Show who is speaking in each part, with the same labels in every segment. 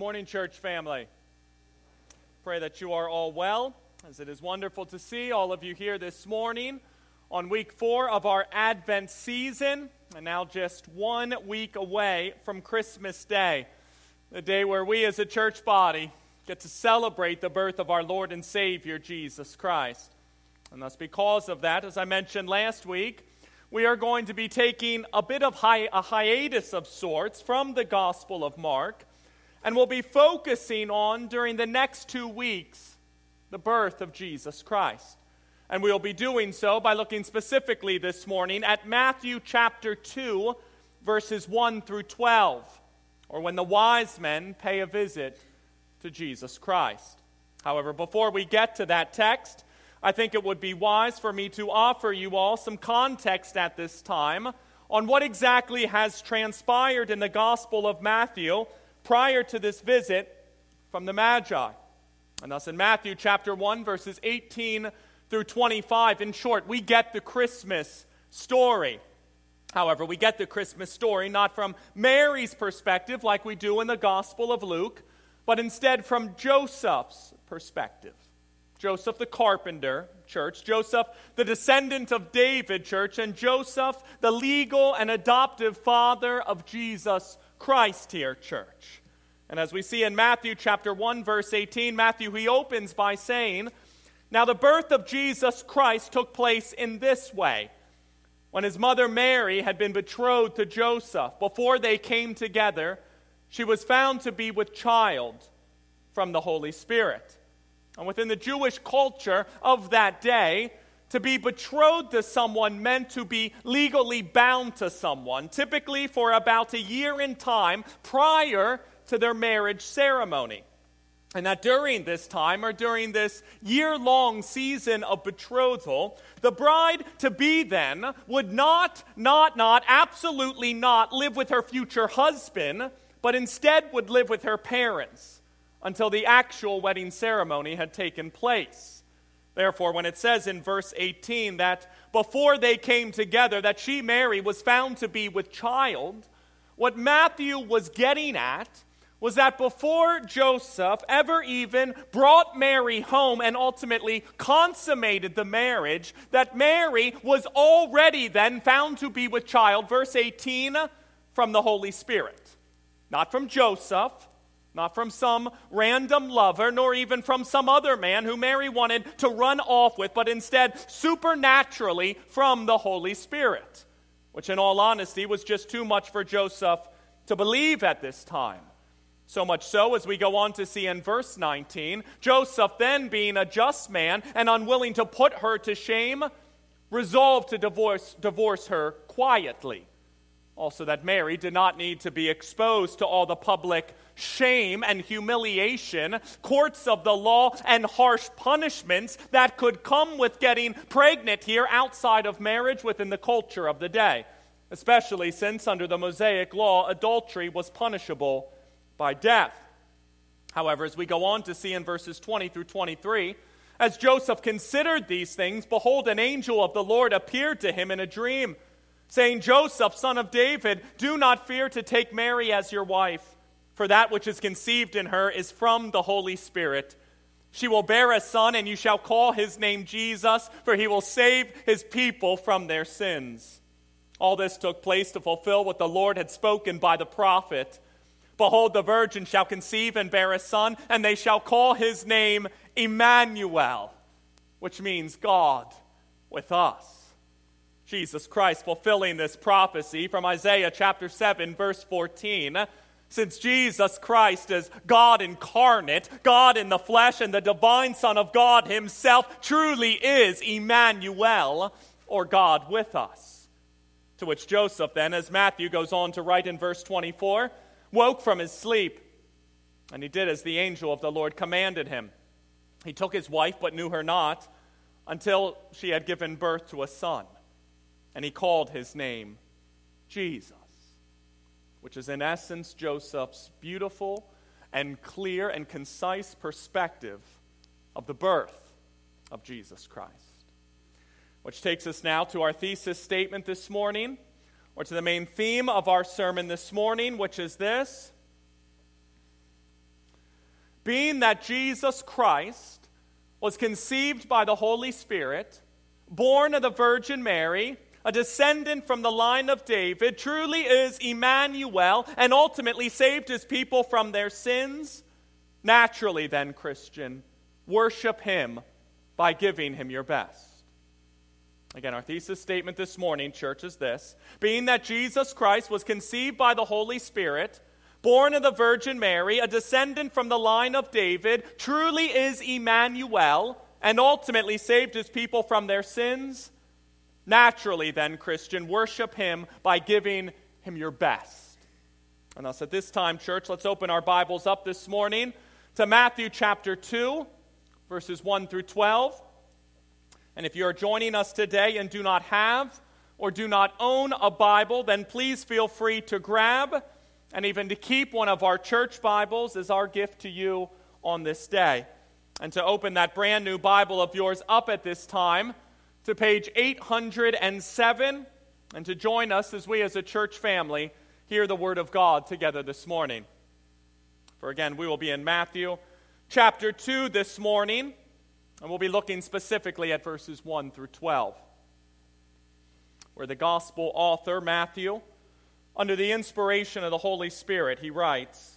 Speaker 1: morning, church family. Pray that you are all well, as it is wonderful to see all of you here this morning on week four of our Advent season, and now just one week away from Christmas Day, the day where we as a church body get to celebrate the birth of our Lord and Savior, Jesus Christ. And thus, because of that, as I mentioned last week, we are going to be taking a bit of hi- a hiatus of sorts from the Gospel of Mark, and we'll be focusing on during the next two weeks the birth of Jesus Christ. And we'll be doing so by looking specifically this morning at Matthew chapter 2, verses 1 through 12, or when the wise men pay a visit to Jesus Christ. However, before we get to that text, I think it would be wise for me to offer you all some context at this time on what exactly has transpired in the Gospel of Matthew prior to this visit from the Magi. And thus, in Matthew chapter 1, verses 18 through 25, in short, we get the Christmas story. However, we get the Christmas story not from Mary's perspective, like we do in the Gospel of Luke, but instead from Joseph's perspective. Joseph the carpenter, church, Joseph the descendant of David, church, and Joseph the legal and adoptive father of Jesus Christ here, church. And as we see in Matthew chapter 1 verse 18, Matthew he opens by saying, "Now the birth of Jesus Christ took place in this way: when his mother Mary had been betrothed to Joseph, before they came together, she was found to be with child from the Holy Spirit." And within the Jewish culture of that day, to be betrothed to someone meant to be legally bound to someone, typically for about a year in time prior to their marriage ceremony. And that during this time, or during this year long season of betrothal, the bride to be then would not, not, not, absolutely not live with her future husband, but instead would live with her parents until the actual wedding ceremony had taken place. Therefore, when it says in verse 18 that before they came together, that she, Mary, was found to be with child, what Matthew was getting at was that before Joseph ever even brought Mary home and ultimately consummated the marriage, that Mary was already then found to be with child, verse 18, from the Holy Spirit. Not from Joseph, not from some random lover, nor even from some other man who Mary wanted to run off with, but instead supernaturally from the Holy Spirit, which, in all honesty, was just too much for Joseph to believe at this time. So much so, as we go on to see in verse 19, Joseph, then being a just man and unwilling to put her to shame, resolved to divorce, divorce her quietly. Also, that Mary did not need to be exposed to all the public shame and humiliation, courts of the law, and harsh punishments that could come with getting pregnant here outside of marriage within the culture of the day, especially since under the Mosaic law, adultery was punishable by death. However, as we go on to see in verses 20 through 23, as Joseph considered these things, behold, an angel of the Lord appeared to him in a dream, saying, Joseph, son of David, do not fear to take Mary as your wife for that which is conceived in her is from the Holy Spirit. She will bear a son, and you shall call his name Jesus, for he will save his people from their sins. All this took place to fulfill what the Lord had spoken by the prophet. Behold, the virgin shall conceive and bear a son, and they shall call his name Immanuel, which means God with us. Jesus Christ fulfilling this prophecy from Isaiah chapter 7, verse 14 since Jesus Christ is God incarnate, God in the flesh, and the divine Son of God Himself truly is Immanuel, or God with us. To which Joseph, then, as Matthew goes on to write in verse 24, woke from his sleep, and he did as the angel of the Lord commanded him. He took his wife, but knew her not, until she had given birth to a son, and he called his name Jesus which is in essence Joseph's beautiful and clear and concise perspective of the birth of Jesus Christ. Which takes us now to our thesis statement this morning, or to the main theme of our sermon this morning, which is this being that Jesus Christ was conceived by the Holy Spirit, born of the Virgin Mary, a descendant from the line of David, truly is Immanuel, and ultimately saved his people from their sins, naturally, then, Christian, worship him by giving him your best. Again, our thesis statement this morning, church, is this Being that Jesus Christ was conceived by the Holy Spirit, born of the Virgin Mary, a descendant from the line of David, truly is Immanuel, and ultimately saved his people from their sins. Naturally, then, Christian, worship him by giving him your best. And thus, at this time, church, let's open our Bibles up this morning to Matthew chapter 2, verses 1 through 12. And if you are joining us today and do not have or do not own a Bible, then please feel free to grab and even to keep one of our church Bibles as our gift to you on this day. And to open that brand new Bible of yours up at this time to page 807 and to join us as we as a church family hear the Word of God together this morning. For again, we will be in Matthew chapter 2 this morning, and we'll be looking specifically at verses 1 through 12, where the gospel author, Matthew, under the inspiration of the Holy Spirit, he writes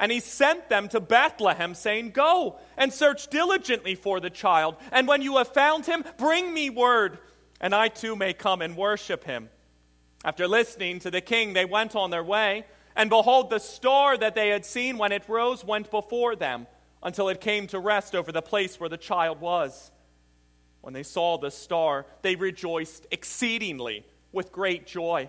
Speaker 1: And he sent them to Bethlehem, saying, Go and search diligently for the child, and when you have found him, bring me word, and I too may come and worship him. After listening to the king, they went on their way, and behold, the star that they had seen when it rose went before them until it came to rest over the place where the child was. When they saw the star, they rejoiced exceedingly with great joy.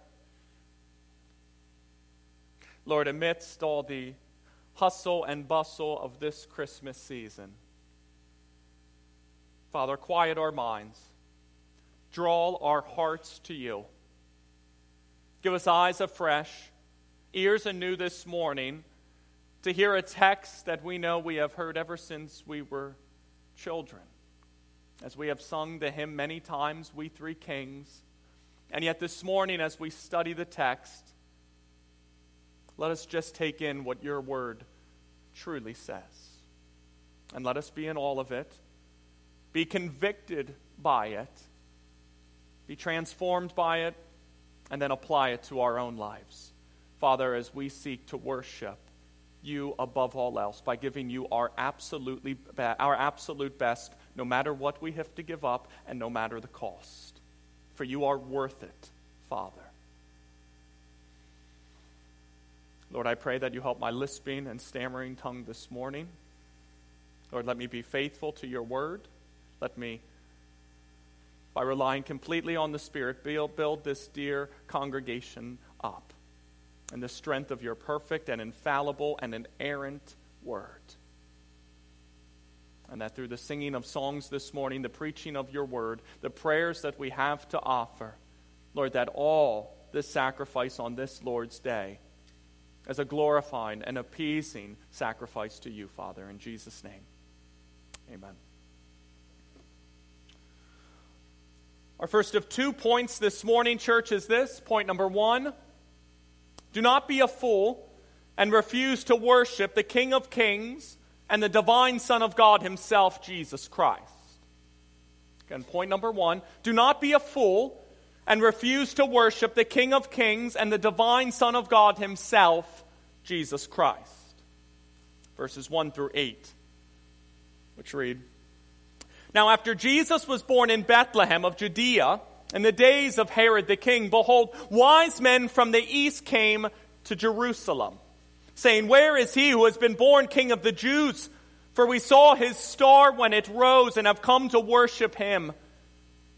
Speaker 1: Lord, amidst all the hustle and bustle of this Christmas season, Father, quiet our minds, draw our hearts to you. Give us eyes afresh, ears anew this morning to hear a text that we know we have heard ever since we were children. As we have sung the hymn many times, We Three Kings. And yet this morning, as we study the text, let us just take in what your word truly says. And let us be in all of it, be convicted by it, be transformed by it, and then apply it to our own lives. Father, as we seek to worship you above all else by giving you our absolutely our absolute best no matter what we have to give up and no matter the cost. For you are worth it father Lord, I pray that you help my lisping and stammering tongue this morning. Lord, let me be faithful to your word. Let me, by relying completely on the Spirit, build, build this dear congregation up in the strength of your perfect and infallible and inerrant word. And that through the singing of songs this morning, the preaching of your word, the prayers that we have to offer, Lord, that all this sacrifice on this Lord's day as a glorifying and appeasing sacrifice to you, Father. In Jesus' name, amen. Our first of two points this morning, church, is this. Point number one do not be a fool and refuse to worship the King of Kings and the divine Son of God Himself, Jesus Christ. Again, point number one do not be a fool and refuse to worship the King of Kings and the divine Son of God Himself, Jesus Christ. Verses 1 through 8, which read Now, after Jesus was born in Bethlehem of Judea, in the days of Herod the king, behold, wise men from the east came to Jerusalem, saying, Where is he who has been born king of the Jews? For we saw his star when it rose and have come to worship him.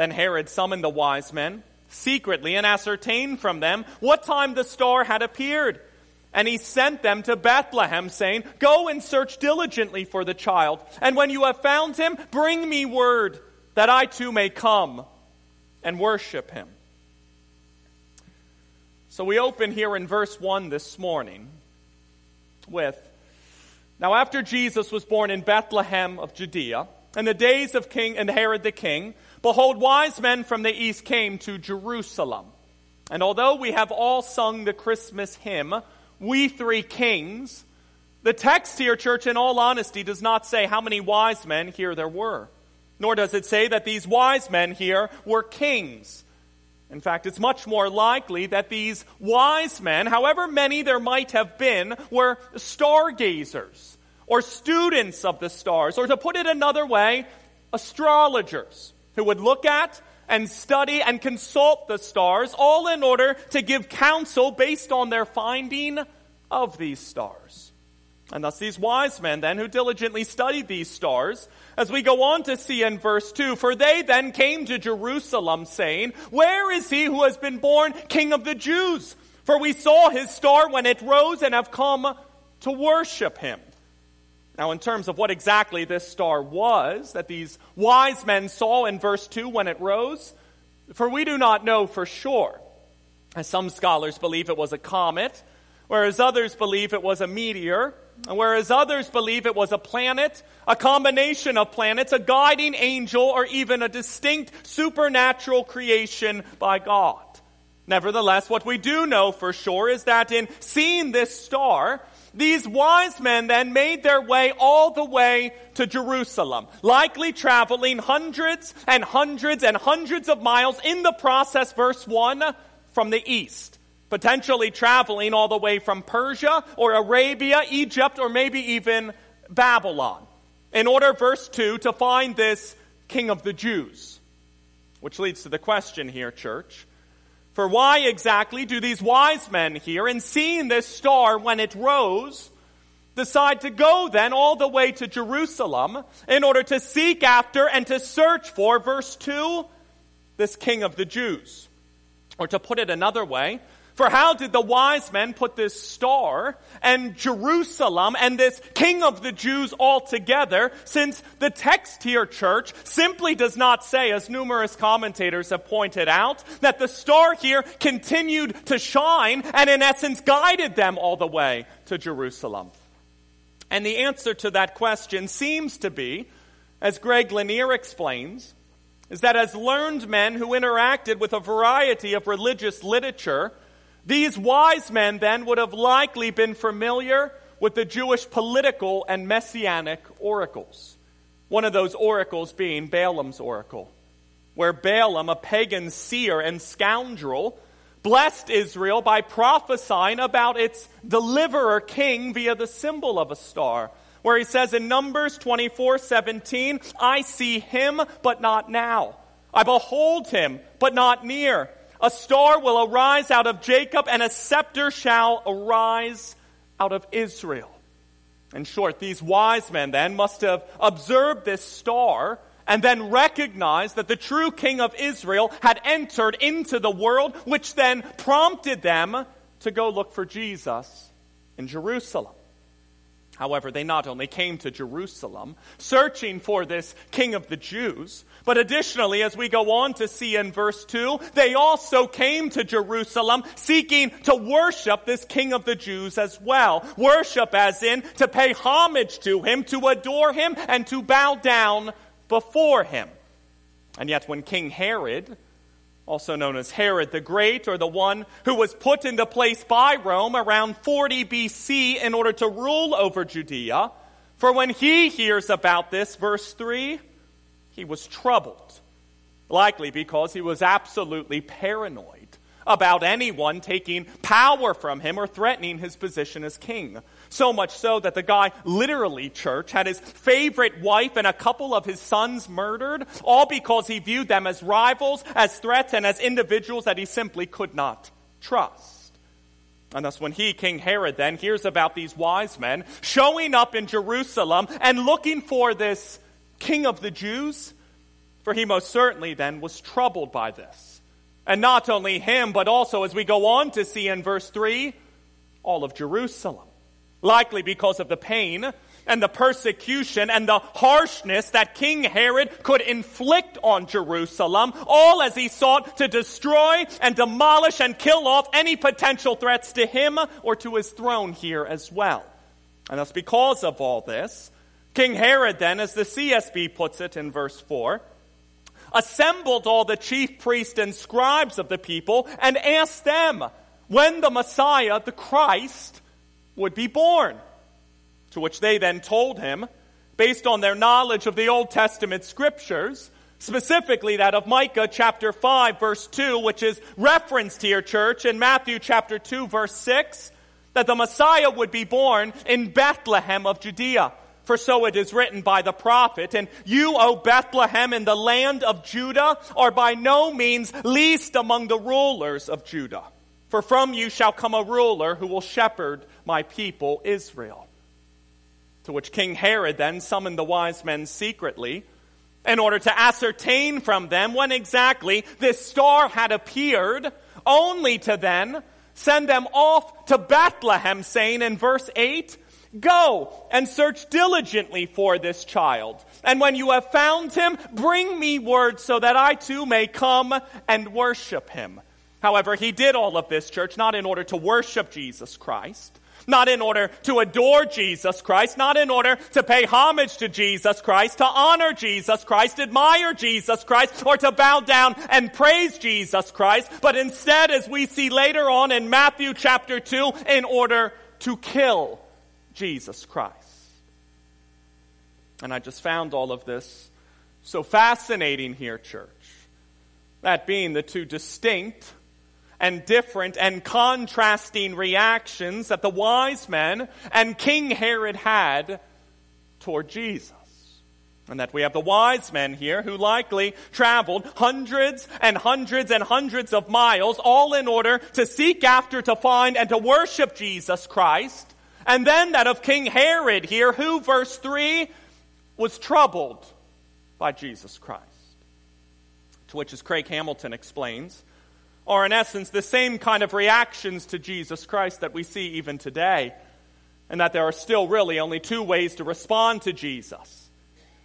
Speaker 1: Then Herod summoned the wise men secretly and ascertained from them what time the star had appeared. And he sent them to Bethlehem, saying, Go and search diligently for the child, and when you have found him, bring me word, that I too may come and worship him. So we open here in verse 1 this morning with Now, after Jesus was born in Bethlehem of Judea, in the days of King and Herod the king, Behold, wise men from the east came to Jerusalem. And although we have all sung the Christmas hymn, We Three Kings, the text here, church, in all honesty, does not say how many wise men here there were. Nor does it say that these wise men here were kings. In fact, it's much more likely that these wise men, however many there might have been, were stargazers or students of the stars, or to put it another way, astrologers who would look at and study and consult the stars, all in order to give counsel based on their finding of these stars. And thus, these wise men then who diligently studied these stars, as we go on to see in verse 2, for they then came to Jerusalem saying, Where is he who has been born King of the Jews? For we saw his star when it rose and have come to worship him. Now, in terms of what exactly this star was that these wise men saw in verse 2 when it rose, for we do not know for sure. As some scholars believe it was a comet, whereas others believe it was a meteor, and whereas others believe it was a planet, a combination of planets, a guiding angel, or even a distinct supernatural creation by God. Nevertheless, what we do know for sure is that in seeing this star, these wise men then made their way all the way to Jerusalem, likely traveling hundreds and hundreds and hundreds of miles in the process, verse 1, from the east. Potentially traveling all the way from Persia or Arabia, Egypt, or maybe even Babylon. In order, verse 2, to find this king of the Jews. Which leads to the question here, church. For why exactly do these wise men here, in seeing this star when it rose, decide to go then all the way to Jerusalem in order to seek after and to search for, verse 2, this king of the Jews? Or to put it another way, for how did the wise men put this star and Jerusalem and this king of the Jews all together since the text here, church, simply does not say, as numerous commentators have pointed out, that the star here continued to shine and in essence guided them all the way to Jerusalem? And the answer to that question seems to be, as Greg Lanier explains, is that as learned men who interacted with a variety of religious literature, these wise men then would have likely been familiar with the Jewish political and messianic oracles. One of those oracles being Balaam's oracle, where Balaam, a pagan seer and scoundrel, blessed Israel by prophesying about its deliverer king via the symbol of a star. Where he says in Numbers 24 17, I see him, but not now. I behold him, but not near. A star will arise out of Jacob, and a scepter shall arise out of Israel. In short, these wise men then must have observed this star and then recognized that the true king of Israel had entered into the world, which then prompted them to go look for Jesus in Jerusalem. However, they not only came to Jerusalem searching for this king of the Jews, but additionally, as we go on to see in verse 2, they also came to Jerusalem seeking to worship this king of the Jews as well. Worship as in to pay homage to him, to adore him, and to bow down before him. And yet when King Herod also known as Herod the Great, or the one who was put into place by Rome around 40 BC in order to rule over Judea. For when he hears about this, verse 3, he was troubled, likely because he was absolutely paranoid about anyone taking power from him or threatening his position as king. So much so that the guy, literally, church, had his favorite wife and a couple of his sons murdered, all because he viewed them as rivals, as threats, and as individuals that he simply could not trust. And thus, when he, King Herod, then hears about these wise men showing up in Jerusalem and looking for this king of the Jews, for he most certainly then was troubled by this. And not only him, but also, as we go on to see in verse 3, all of Jerusalem. Likely because of the pain and the persecution and the harshness that King Herod could inflict on Jerusalem, all as he sought to destroy and demolish and kill off any potential threats to him or to his throne here as well. And thus, because of all this, King Herod, then, as the CSB puts it in verse 4, assembled all the chief priests and scribes of the people and asked them when the Messiah, the Christ, would be born. To which they then told him, based on their knowledge of the Old Testament scriptures, specifically that of Micah chapter 5 verse 2, which is referenced here, church, in Matthew chapter 2 verse 6, that the Messiah would be born in Bethlehem of Judea. For so it is written by the prophet, and you, O Bethlehem, in the land of Judah, are by no means least among the rulers of Judah. For from you shall come a ruler who will shepherd my people Israel. To which King Herod then summoned the wise men secretly in order to ascertain from them when exactly this star had appeared, only to then send them off to Bethlehem, saying in verse 8, Go and search diligently for this child. And when you have found him, bring me word so that I too may come and worship him. However, he did all of this, church, not in order to worship Jesus Christ, not in order to adore Jesus Christ, not in order to pay homage to Jesus Christ, to honor Jesus Christ, admire Jesus Christ, or to bow down and praise Jesus Christ, but instead, as we see later on in Matthew chapter 2, in order to kill Jesus Christ. And I just found all of this so fascinating here, church. That being the two distinct and different and contrasting reactions that the wise men and King Herod had toward Jesus. And that we have the wise men here who likely traveled hundreds and hundreds and hundreds of miles, all in order to seek after, to find, and to worship Jesus Christ. And then that of King Herod here, who, verse 3, was troubled by Jesus Christ. To which, as Craig Hamilton explains, are in essence the same kind of reactions to Jesus Christ that we see even today. And that there are still really only two ways to respond to Jesus.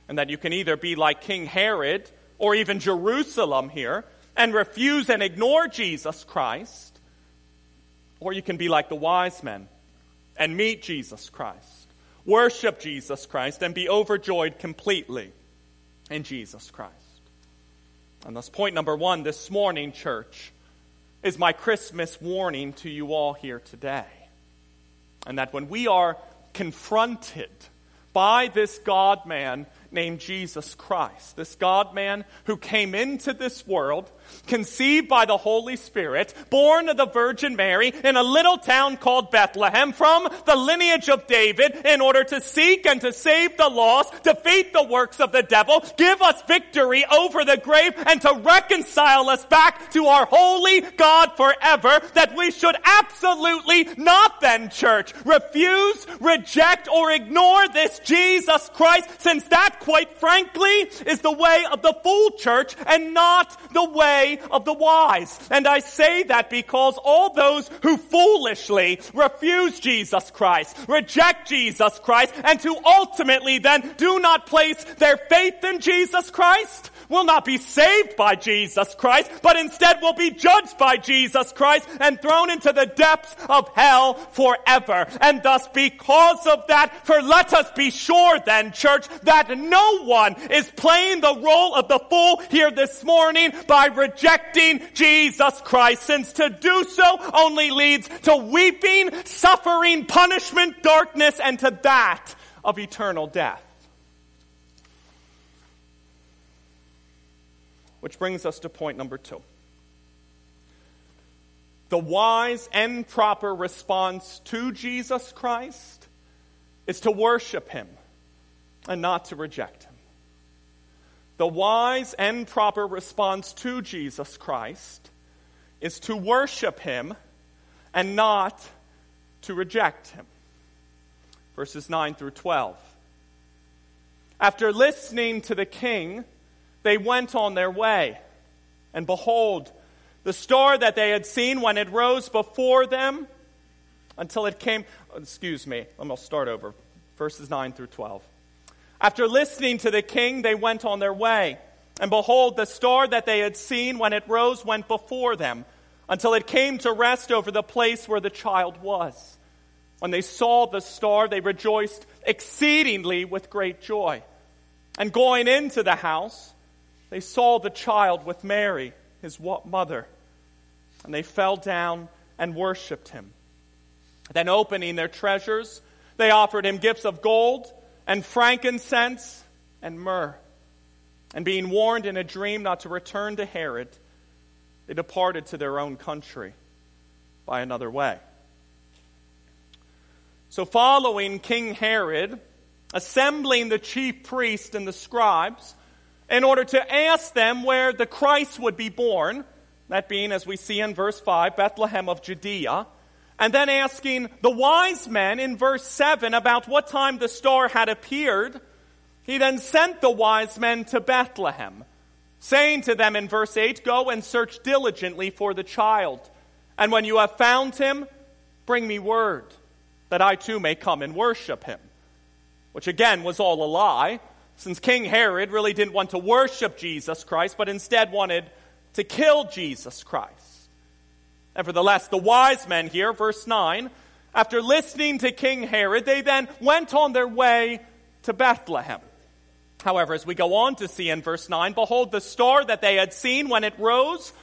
Speaker 1: And that you can either be like King Herod or even Jerusalem here and refuse and ignore Jesus Christ, or you can be like the wise men and meet Jesus Christ, worship Jesus Christ, and be overjoyed completely in Jesus Christ. And thus, point number one this morning, church, is my Christmas warning to you all here today. And that when we are confronted by this God man named Jesus Christ, this God man who came into this world conceived by the Holy Spirit, born of the Virgin Mary in a little town called Bethlehem from the lineage of David in order to seek and to save the lost, defeat the works of the devil, give us victory over the grave, and to reconcile us back to our holy God forever, that we should absolutely not then, church, refuse, reject, or ignore this Jesus Christ, since that, quite frankly, is the way of the fool church and not the way of the wise. And I say that because all those who foolishly refuse Jesus Christ, reject Jesus Christ, and who ultimately then do not place their faith in Jesus Christ, will not be saved by Jesus Christ, but instead will be judged by Jesus Christ and thrown into the depths of hell forever. And thus, because of that, for let us be sure then, church, that no one is playing the role of the fool here this morning by rejecting Jesus Christ, since to do so only leads to weeping, suffering, punishment, darkness, and to that of eternal death. Which brings us to point number two. The wise and proper response to Jesus Christ is to worship him and not to reject him. The wise and proper response to Jesus Christ is to worship him and not to reject him. Verses 9 through 12. After listening to the king, they went on their way. And behold, the star that they had seen when it rose before them until it came. Excuse me, I'm going to start over. Verses 9 through 12. After listening to the king, they went on their way. And behold, the star that they had seen when it rose went before them until it came to rest over the place where the child was. When they saw the star, they rejoiced exceedingly with great joy. And going into the house, they saw the child with Mary, his mother, and they fell down and worshiped him. Then, opening their treasures, they offered him gifts of gold and frankincense and myrrh. And being warned in a dream not to return to Herod, they departed to their own country by another way. So, following King Herod, assembling the chief priests and the scribes, in order to ask them where the Christ would be born, that being, as we see in verse 5, Bethlehem of Judea, and then asking the wise men in verse 7 about what time the star had appeared, he then sent the wise men to Bethlehem, saying to them in verse 8, Go and search diligently for the child, and when you have found him, bring me word, that I too may come and worship him. Which again was all a lie since King Herod really didn't want to worship Jesus Christ, but instead wanted to kill Jesus Christ. Nevertheless, the wise men here, verse 9, after listening to King Herod, they then went on their way to Bethlehem. However, as we go on to see in verse 9, behold, the star that they had seen when it rose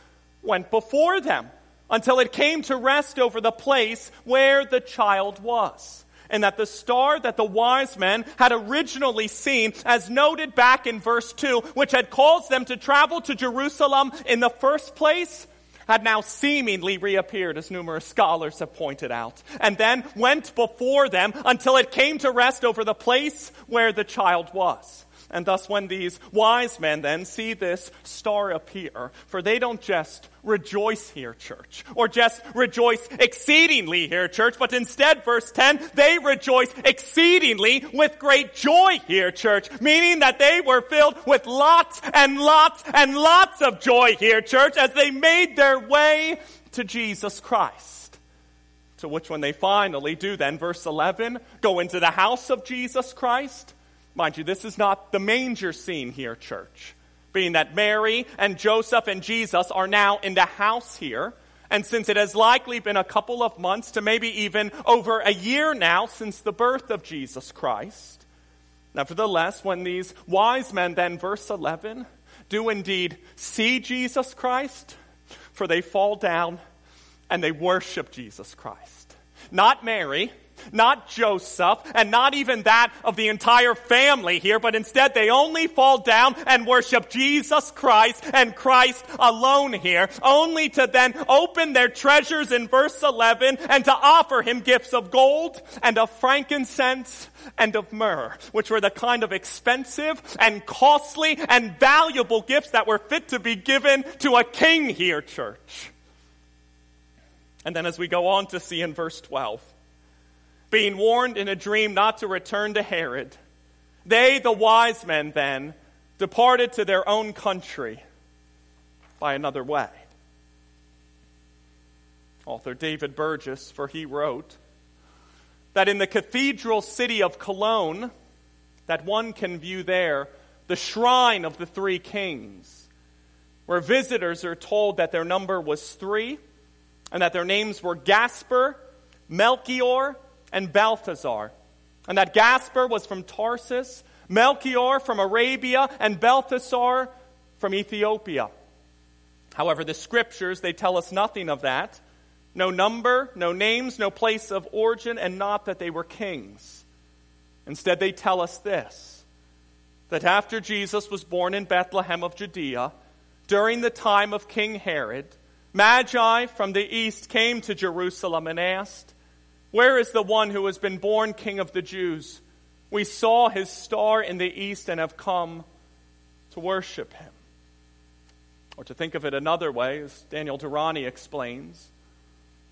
Speaker 1: went before them until it came to rest over the place where the child was and that the star that the wise men had originally seen, as noted back in verse 2, which had caused them to travel to Jerusalem in the first place, had now seemingly reappeared, as numerous scholars have pointed out, and then went before them until it came to rest over the place where the child was. And thus, when these wise men then see this star appear, for they don't just rejoice here, church, or just rejoice exceedingly here, church, but instead, verse 10, they rejoice exceedingly with great joy here, church, meaning that they were filled with lots and lots and lots of joy here, church, as they made their way to Jesus Christ. To which, when they finally do, then, verse 11, go into the house of Jesus Christ, Mind you, this is not the manger scene here, church. Being that Mary and Joseph and Jesus are now in the house here. And since it has likely been a couple of months to maybe even over a year now since the birth of Jesus Christ, nevertheless, when these wise men, then, verse 11, do indeed see Jesus Christ, for they fall down and they worship Jesus Christ. not Mary, not Joseph, and not even that of the entire family here, but instead they only fall down and worship Jesus Christ and Christ alone here, only to then open their treasures in verse 11 and to offer him gifts of gold and of frankincense and of myrrh, which were the kind of expensive and costly and valuable gifts that were fit to be given to a king here, church. And then as we go on to see in verse 12, being warned in a dream not to return to Herod, they, the wise men, then departed to their own country by another way. Author David Burgess, for he wrote that in the cathedral city of Cologne, that one can view there the shrine of the three kings, where visitors are told that their number was three and that their names were Gaspar, Melchior, and Balthazar, and that Gaspar was from Tarsus, Melchior from Arabia, and Balthazar from Ethiopia. However, the scriptures, they tell us nothing of that. No number, no names, no place of origin, and not that they were kings. Instead, they tell us this that after Jesus was born in Bethlehem of Judea, during the time of King Herod, Magi from the east came to Jerusalem and asked, where is the one who has been born King of the Jews? We saw his star in the east and have come to worship him. Or to think of it another way, as Daniel Doriani explains,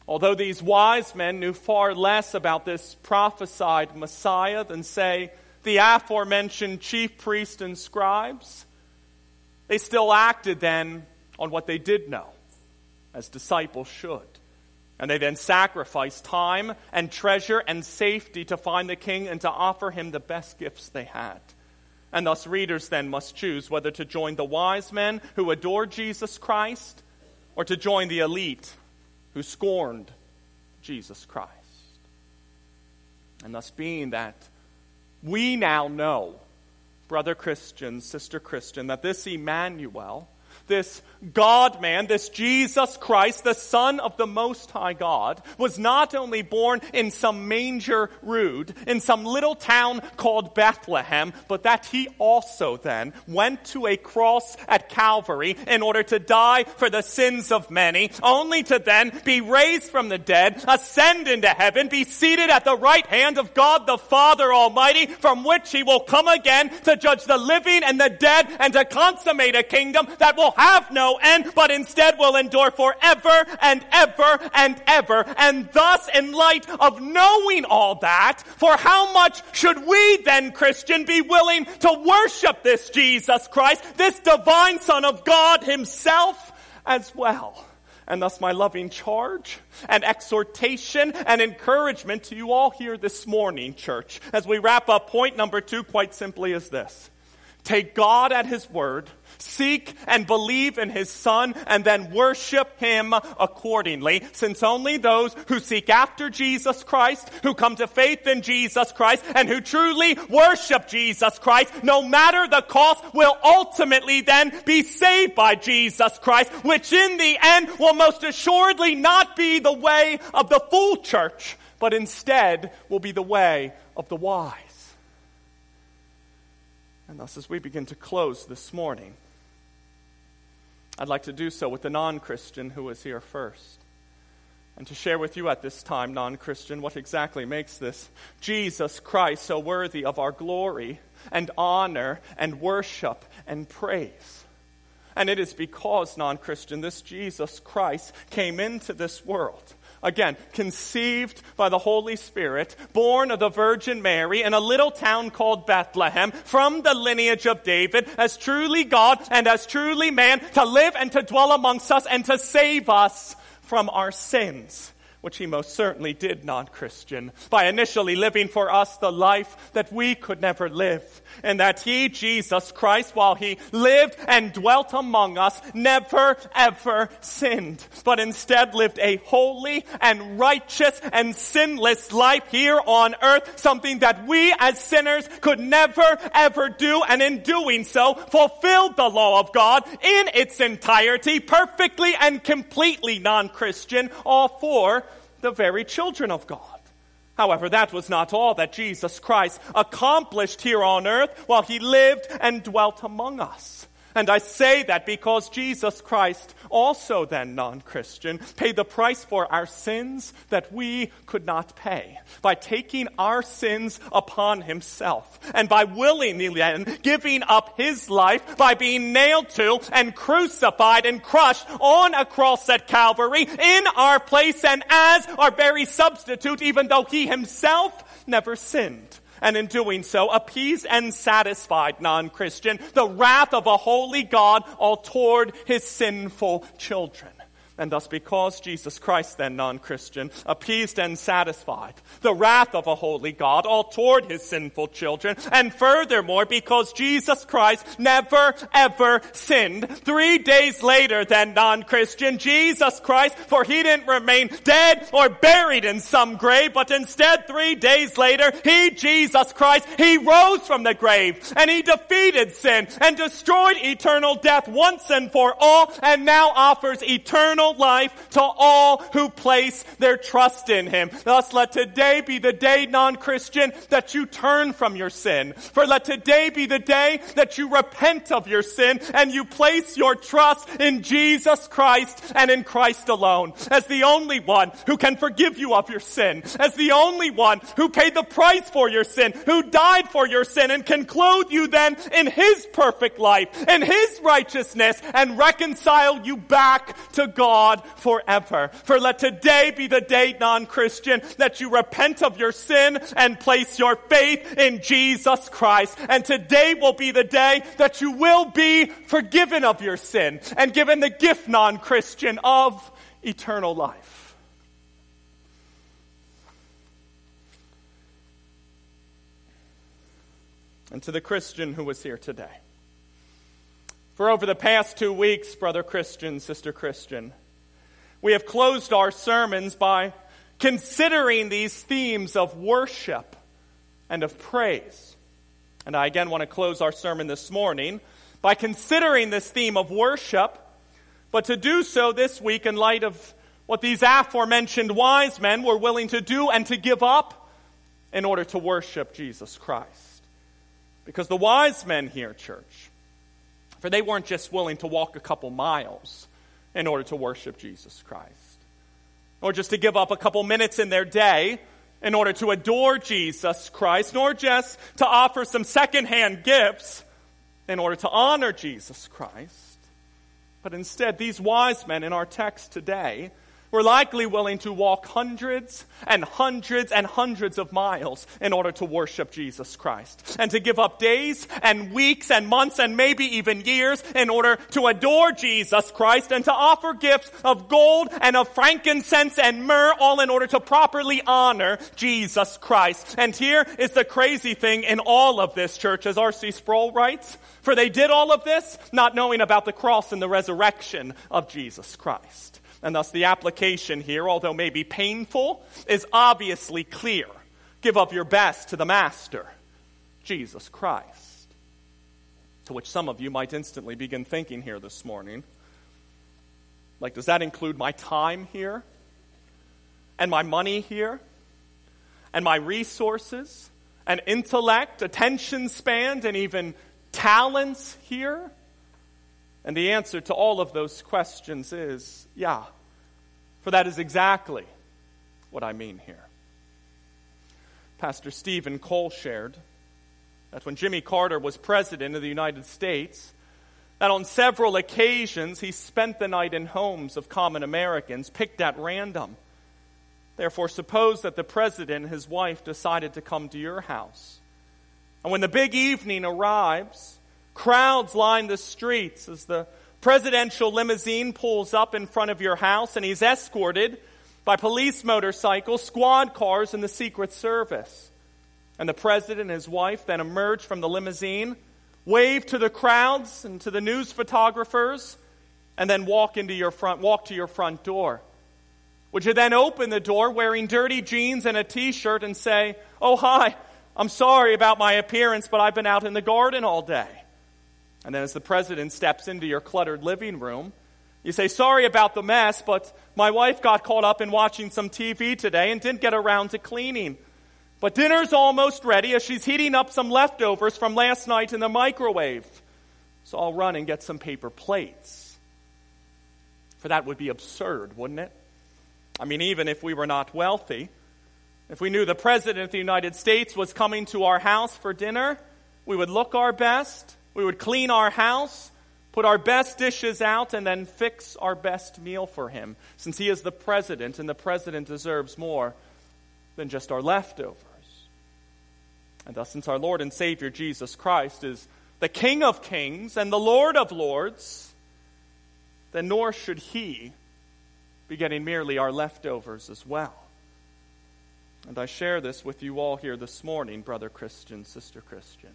Speaker 1: although these wise men knew far less about this prophesied Messiah than, say, the aforementioned chief priests and scribes, they still acted then on what they did know, as disciples should. And they then sacrificed time and treasure and safety to find the king and to offer him the best gifts they had. And thus, readers then must choose whether to join the wise men who adored Jesus Christ or to join the elite who scorned Jesus Christ. And thus, being that we now know, brother Christian, sister Christian, that this Immanuel, this God man, this Jesus Christ, the Son of the Most High God, was not only born in some manger rude, in some little town called Bethlehem, but that he also then went to a cross at Calvary in order to die for the sins of many, only to then be raised from the dead, ascend into heaven, be seated at the right hand of God the Father Almighty, from which he will come again to judge the living and the dead and to consummate a kingdom that will have no end, but instead will endure forever and ever and ever. And thus, in light of knowing all that, for how much should we then, Christian, be willing to worship this Jesus Christ, this divine Son of God himself as well? And thus, my loving charge and exhortation and encouragement to you all here this morning, church, as we wrap up point number two, quite simply is this. Take God at His word seek and believe in his son and then worship him accordingly, since only those who seek after Jesus Christ, who come to faith in Jesus Christ, and who truly worship Jesus Christ, no matter the cost, will ultimately then be saved by Jesus Christ, which in the end will most assuredly not be the way of the fool church, but instead will be the way of the wise. And thus, as we begin to close this morning, I'd like to do so with the non Christian who was here first. And to share with you at this time, non Christian, what exactly makes this Jesus Christ so worthy of our glory and honor and worship and praise. And it is because, non Christian, this Jesus Christ came into this world Again, conceived by the Holy Spirit, born of the Virgin Mary in a little town called Bethlehem, from the lineage of David, as truly God and as truly man, to live and to dwell amongst us and to save us from our sins which he most certainly did not, Christian, by initially living for us the life that we could never live. And that he, Jesus Christ, while he lived and dwelt among us, never ever sinned, but instead lived a holy and righteous and sinless life here on earth, something that we as sinners could never ever do, and in doing so, fulfilled the law of God in its entirety, perfectly and completely non-Christian, all for the very children of God. However, that was not all that Jesus Christ accomplished here on earth while he lived and dwelt among us. And I say that because Jesus Christ, also then non Christian, paid the price for our sins that we could not pay by taking our sins upon himself and by willingly then giving up his life by being nailed to and crucified and crushed on a cross at Calvary in our place and as our very substitute, even though he himself never sinned and in doing so appeased and satisfied non-Christian the wrath of a holy God all toward his sinful children. And thus, because Jesus Christ, then non Christian, appeased and satisfied the wrath of a holy God, all toward his sinful children, and furthermore, because Jesus Christ never ever sinned, three days later than non Christian, Jesus Christ, for he didn't remain dead or buried in some grave, but instead, three days later, he, Jesus Christ, he rose from the grave and he defeated sin and destroyed eternal death once and for all, and now offers eternal life to all who place their trust in Him. Thus let today be the day, non-Christian, that you turn from your sin. For let today be the day that you repent of your sin and you place your trust in Jesus Christ and in Christ alone as the only one who can forgive you of your sin, as the only one who paid the price for your sin, who died for your sin and can clothe you then in His perfect life, in His righteousness and reconcile you back to God God forever. For let today be the day, non-Christian, that you repent of your sin and place your faith in Jesus Christ. And today will be the day that you will be forgiven of your sin and given the gift, non-Christian, of eternal life. And to the Christian who was here today. For over the past two weeks, brother Christian, sister Christian, we have closed our sermons by considering these themes of worship and of praise. And I again want to close our sermon this morning by considering this theme of worship, but to do so this week in light of what these aforementioned wise men were willing to do and to give up in order to worship Jesus Christ. Because the wise men here, church, for they weren't just willing to walk a couple miles in order to worship Jesus Christ. Or just to give up a couple minutes in their day in order to adore Jesus Christ, nor just to offer some secondhand gifts in order to honor Jesus Christ. But instead, these wise men in our text today were likely willing to walk hundreds and hundreds and hundreds of miles in order to worship Jesus Christ. And to give up days and weeks and months and maybe even years in order to adore Jesus Christ and to offer gifts of gold and of frankincense and myrrh, all in order to properly honor Jesus Christ. And here is the crazy thing in all of this, church, as R.C. Sproul writes, for they did all of this not knowing about the cross and the resurrection of Jesus Christ. And thus the application here, although maybe painful, is obviously clear. Give up your best to the Master, Jesus Christ. To which some of you might instantly begin thinking here this morning. Like, does that include my time here? And my money here? And my resources? And intellect, attention span, and even talents here? And the answer to all of those questions is yeah, for that is exactly what I mean here. Pastor Steven Cole shared that when Jimmy Carter was president of the United States, that on several occasions he spent the night in homes of common Americans picked at random. Therefore, suppose that the president and his wife decided to come to your house. And when the big evening arrives, Crowds line the streets as the presidential limousine pulls up in front of your house and he's escorted by police motorcycles, squad cars, and the Secret Service. And the president and his wife then emerge from the limousine, wave to the crowds and to the news photographers, and then walk into your front, walk to your front door. Would you then open the door wearing dirty jeans and a t-shirt and say, Oh, hi, I'm sorry about my appearance, but I've been out in the garden all day? And then, as the president steps into your cluttered living room, You say, sorry about the mess, but my wife got caught up in watching some TV today and didn't get around to cleaning. But dinner's almost ready as she's heating up some leftovers from last night in the microwave. So I'll run and get some paper plates. For that would be absurd, wouldn't it? I mean, even if we were not wealthy, if we knew the President of the United States was coming to our house for dinner, we would look our best, we would clean our house, put our best dishes out, and then fix our best meal for him, since he is the President, and the President deserves more than just our leftovers. And thus, since our Lord and Savior Jesus Christ is the King of kings and the Lord of lords, then nor should he be getting merely our leftovers as well. And I share this with you all here this morning, brother Christian, sister Christian,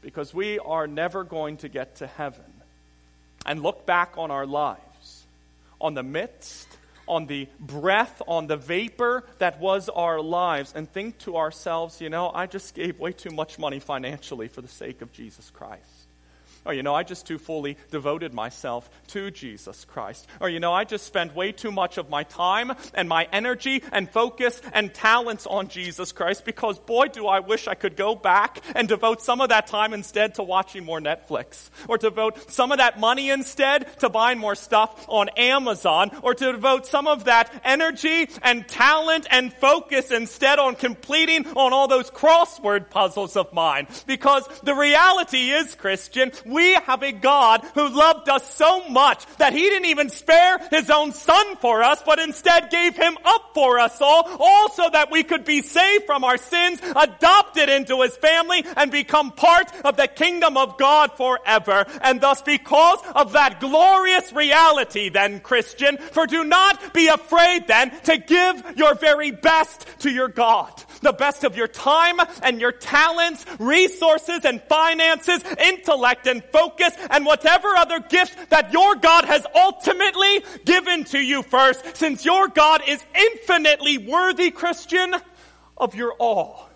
Speaker 1: because we are never going to get to heaven and look back on our lives, on the midst on the breath, on the vapor that was our lives, and think to ourselves, you know, I just gave way too much money financially for the sake of Jesus Christ. Or, you know, I just too fully devoted myself to Jesus Christ. Or, you know, I just spent way too much of my time and my energy and focus and talents on Jesus Christ because, boy, do I wish I could go back and devote some of that time instead to watching more Netflix. Or devote some of that money instead to buying more stuff on Amazon. Or to devote some of that energy and talent and focus instead on completing on all those crossword puzzles of mine. Because the reality is, Christian, we have a God who loved us so much that he didn't even spare his own son for us, but instead gave him up for us all, also that we could be saved from our sins, adopted into his family, and become part of the kingdom of God forever. And thus, because of that glorious reality, then, Christian, for do not be afraid then to give your very best to your God the best of your time and your talents, resources and finances, intellect and focus, and whatever other gifts that your God has ultimately given to you first, since your God is infinitely worthy, Christian, of your all.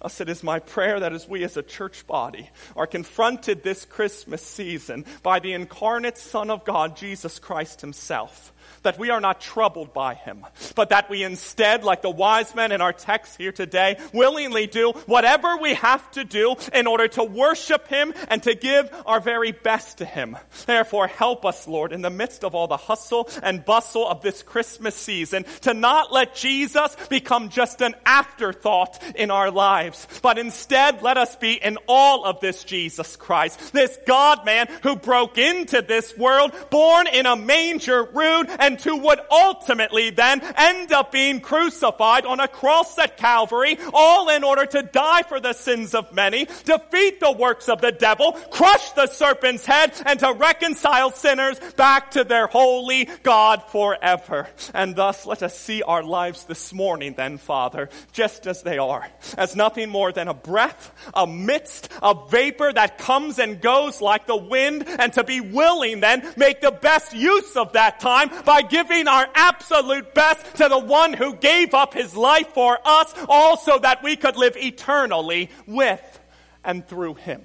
Speaker 1: Thus, it is my prayer that as we as a church body are confronted this Christmas season by the incarnate Son of God, Jesus Christ Himself, that we are not troubled by him, but that we instead, like the wise men in our text here today, willingly do whatever we have to do in order to worship him and to give our very best to him. Therefore, help us, Lord, in the midst of all the hustle and bustle of this Christmas season, to not let Jesus become just an afterthought in our lives, but instead let us be in all of this Jesus Christ, this God man who broke into this world, born in a manger, rude and and who would ultimately then end up being crucified on a cross at Calvary, all in order to die for the sins of many, defeat the works of the devil, crush the serpent's head, and to reconcile sinners back to their holy God forever. And thus let us see our lives this morning then, Father, just as they are, as nothing more than a breath, a mist, a vapor that comes and goes like the wind, and to be willing then make the best use of that time by giving our absolute best to the one who gave up his life for us, also that we could live eternally with and through him.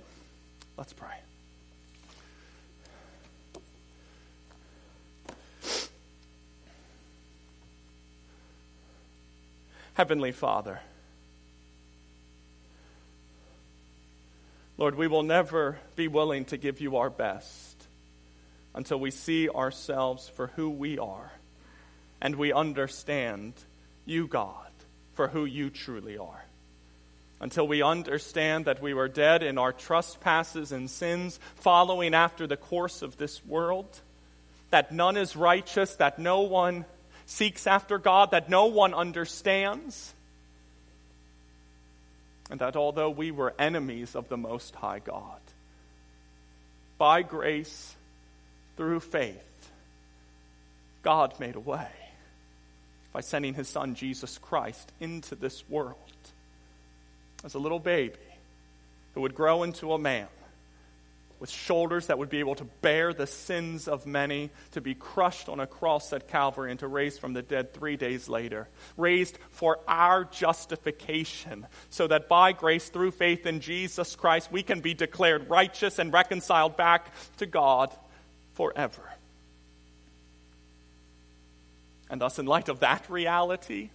Speaker 1: Let's pray. Heavenly Father, Lord, we will never be willing to give you our best until we see ourselves for who we are and we understand you, God, for who you truly are. Until we understand that we were dead in our trespasses and sins, following after the course of this world, that none is righteous, that no one seeks after God, that no one understands, and that although we were enemies of the Most High God, by grace through faith, God made a way by sending his son Jesus Christ into this world as a little baby who would grow into a man with shoulders that would be able to bear the sins of many, to be crushed on a cross at Calvary, and to raise from the dead three days later. Raised for our justification, so that by grace through faith in Jesus Christ, we can be declared righteous and reconciled back to God forever. And thus, in light of that reality,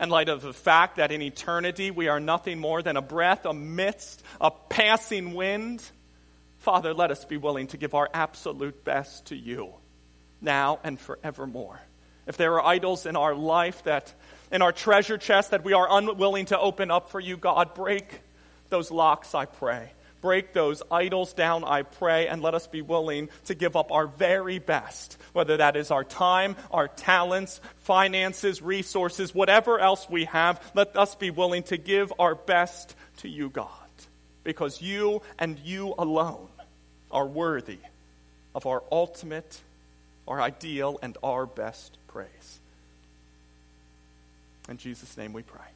Speaker 1: in light of the fact that in eternity we are nothing more than a breath amidst a passing wind, Father, let us be willing to give our absolute best to you now and forevermore. If there are idols in our life that, in our treasure chest that we are unwilling to open up for you, God, break those locks, I pray. Break those idols down, I pray, and let us be willing to give up our very best, whether that is our time, our talents, finances, resources, whatever else we have. Let us be willing to give our best to you, God, because you and you alone are worthy of our ultimate, our ideal, and our best praise. In Jesus' name we pray.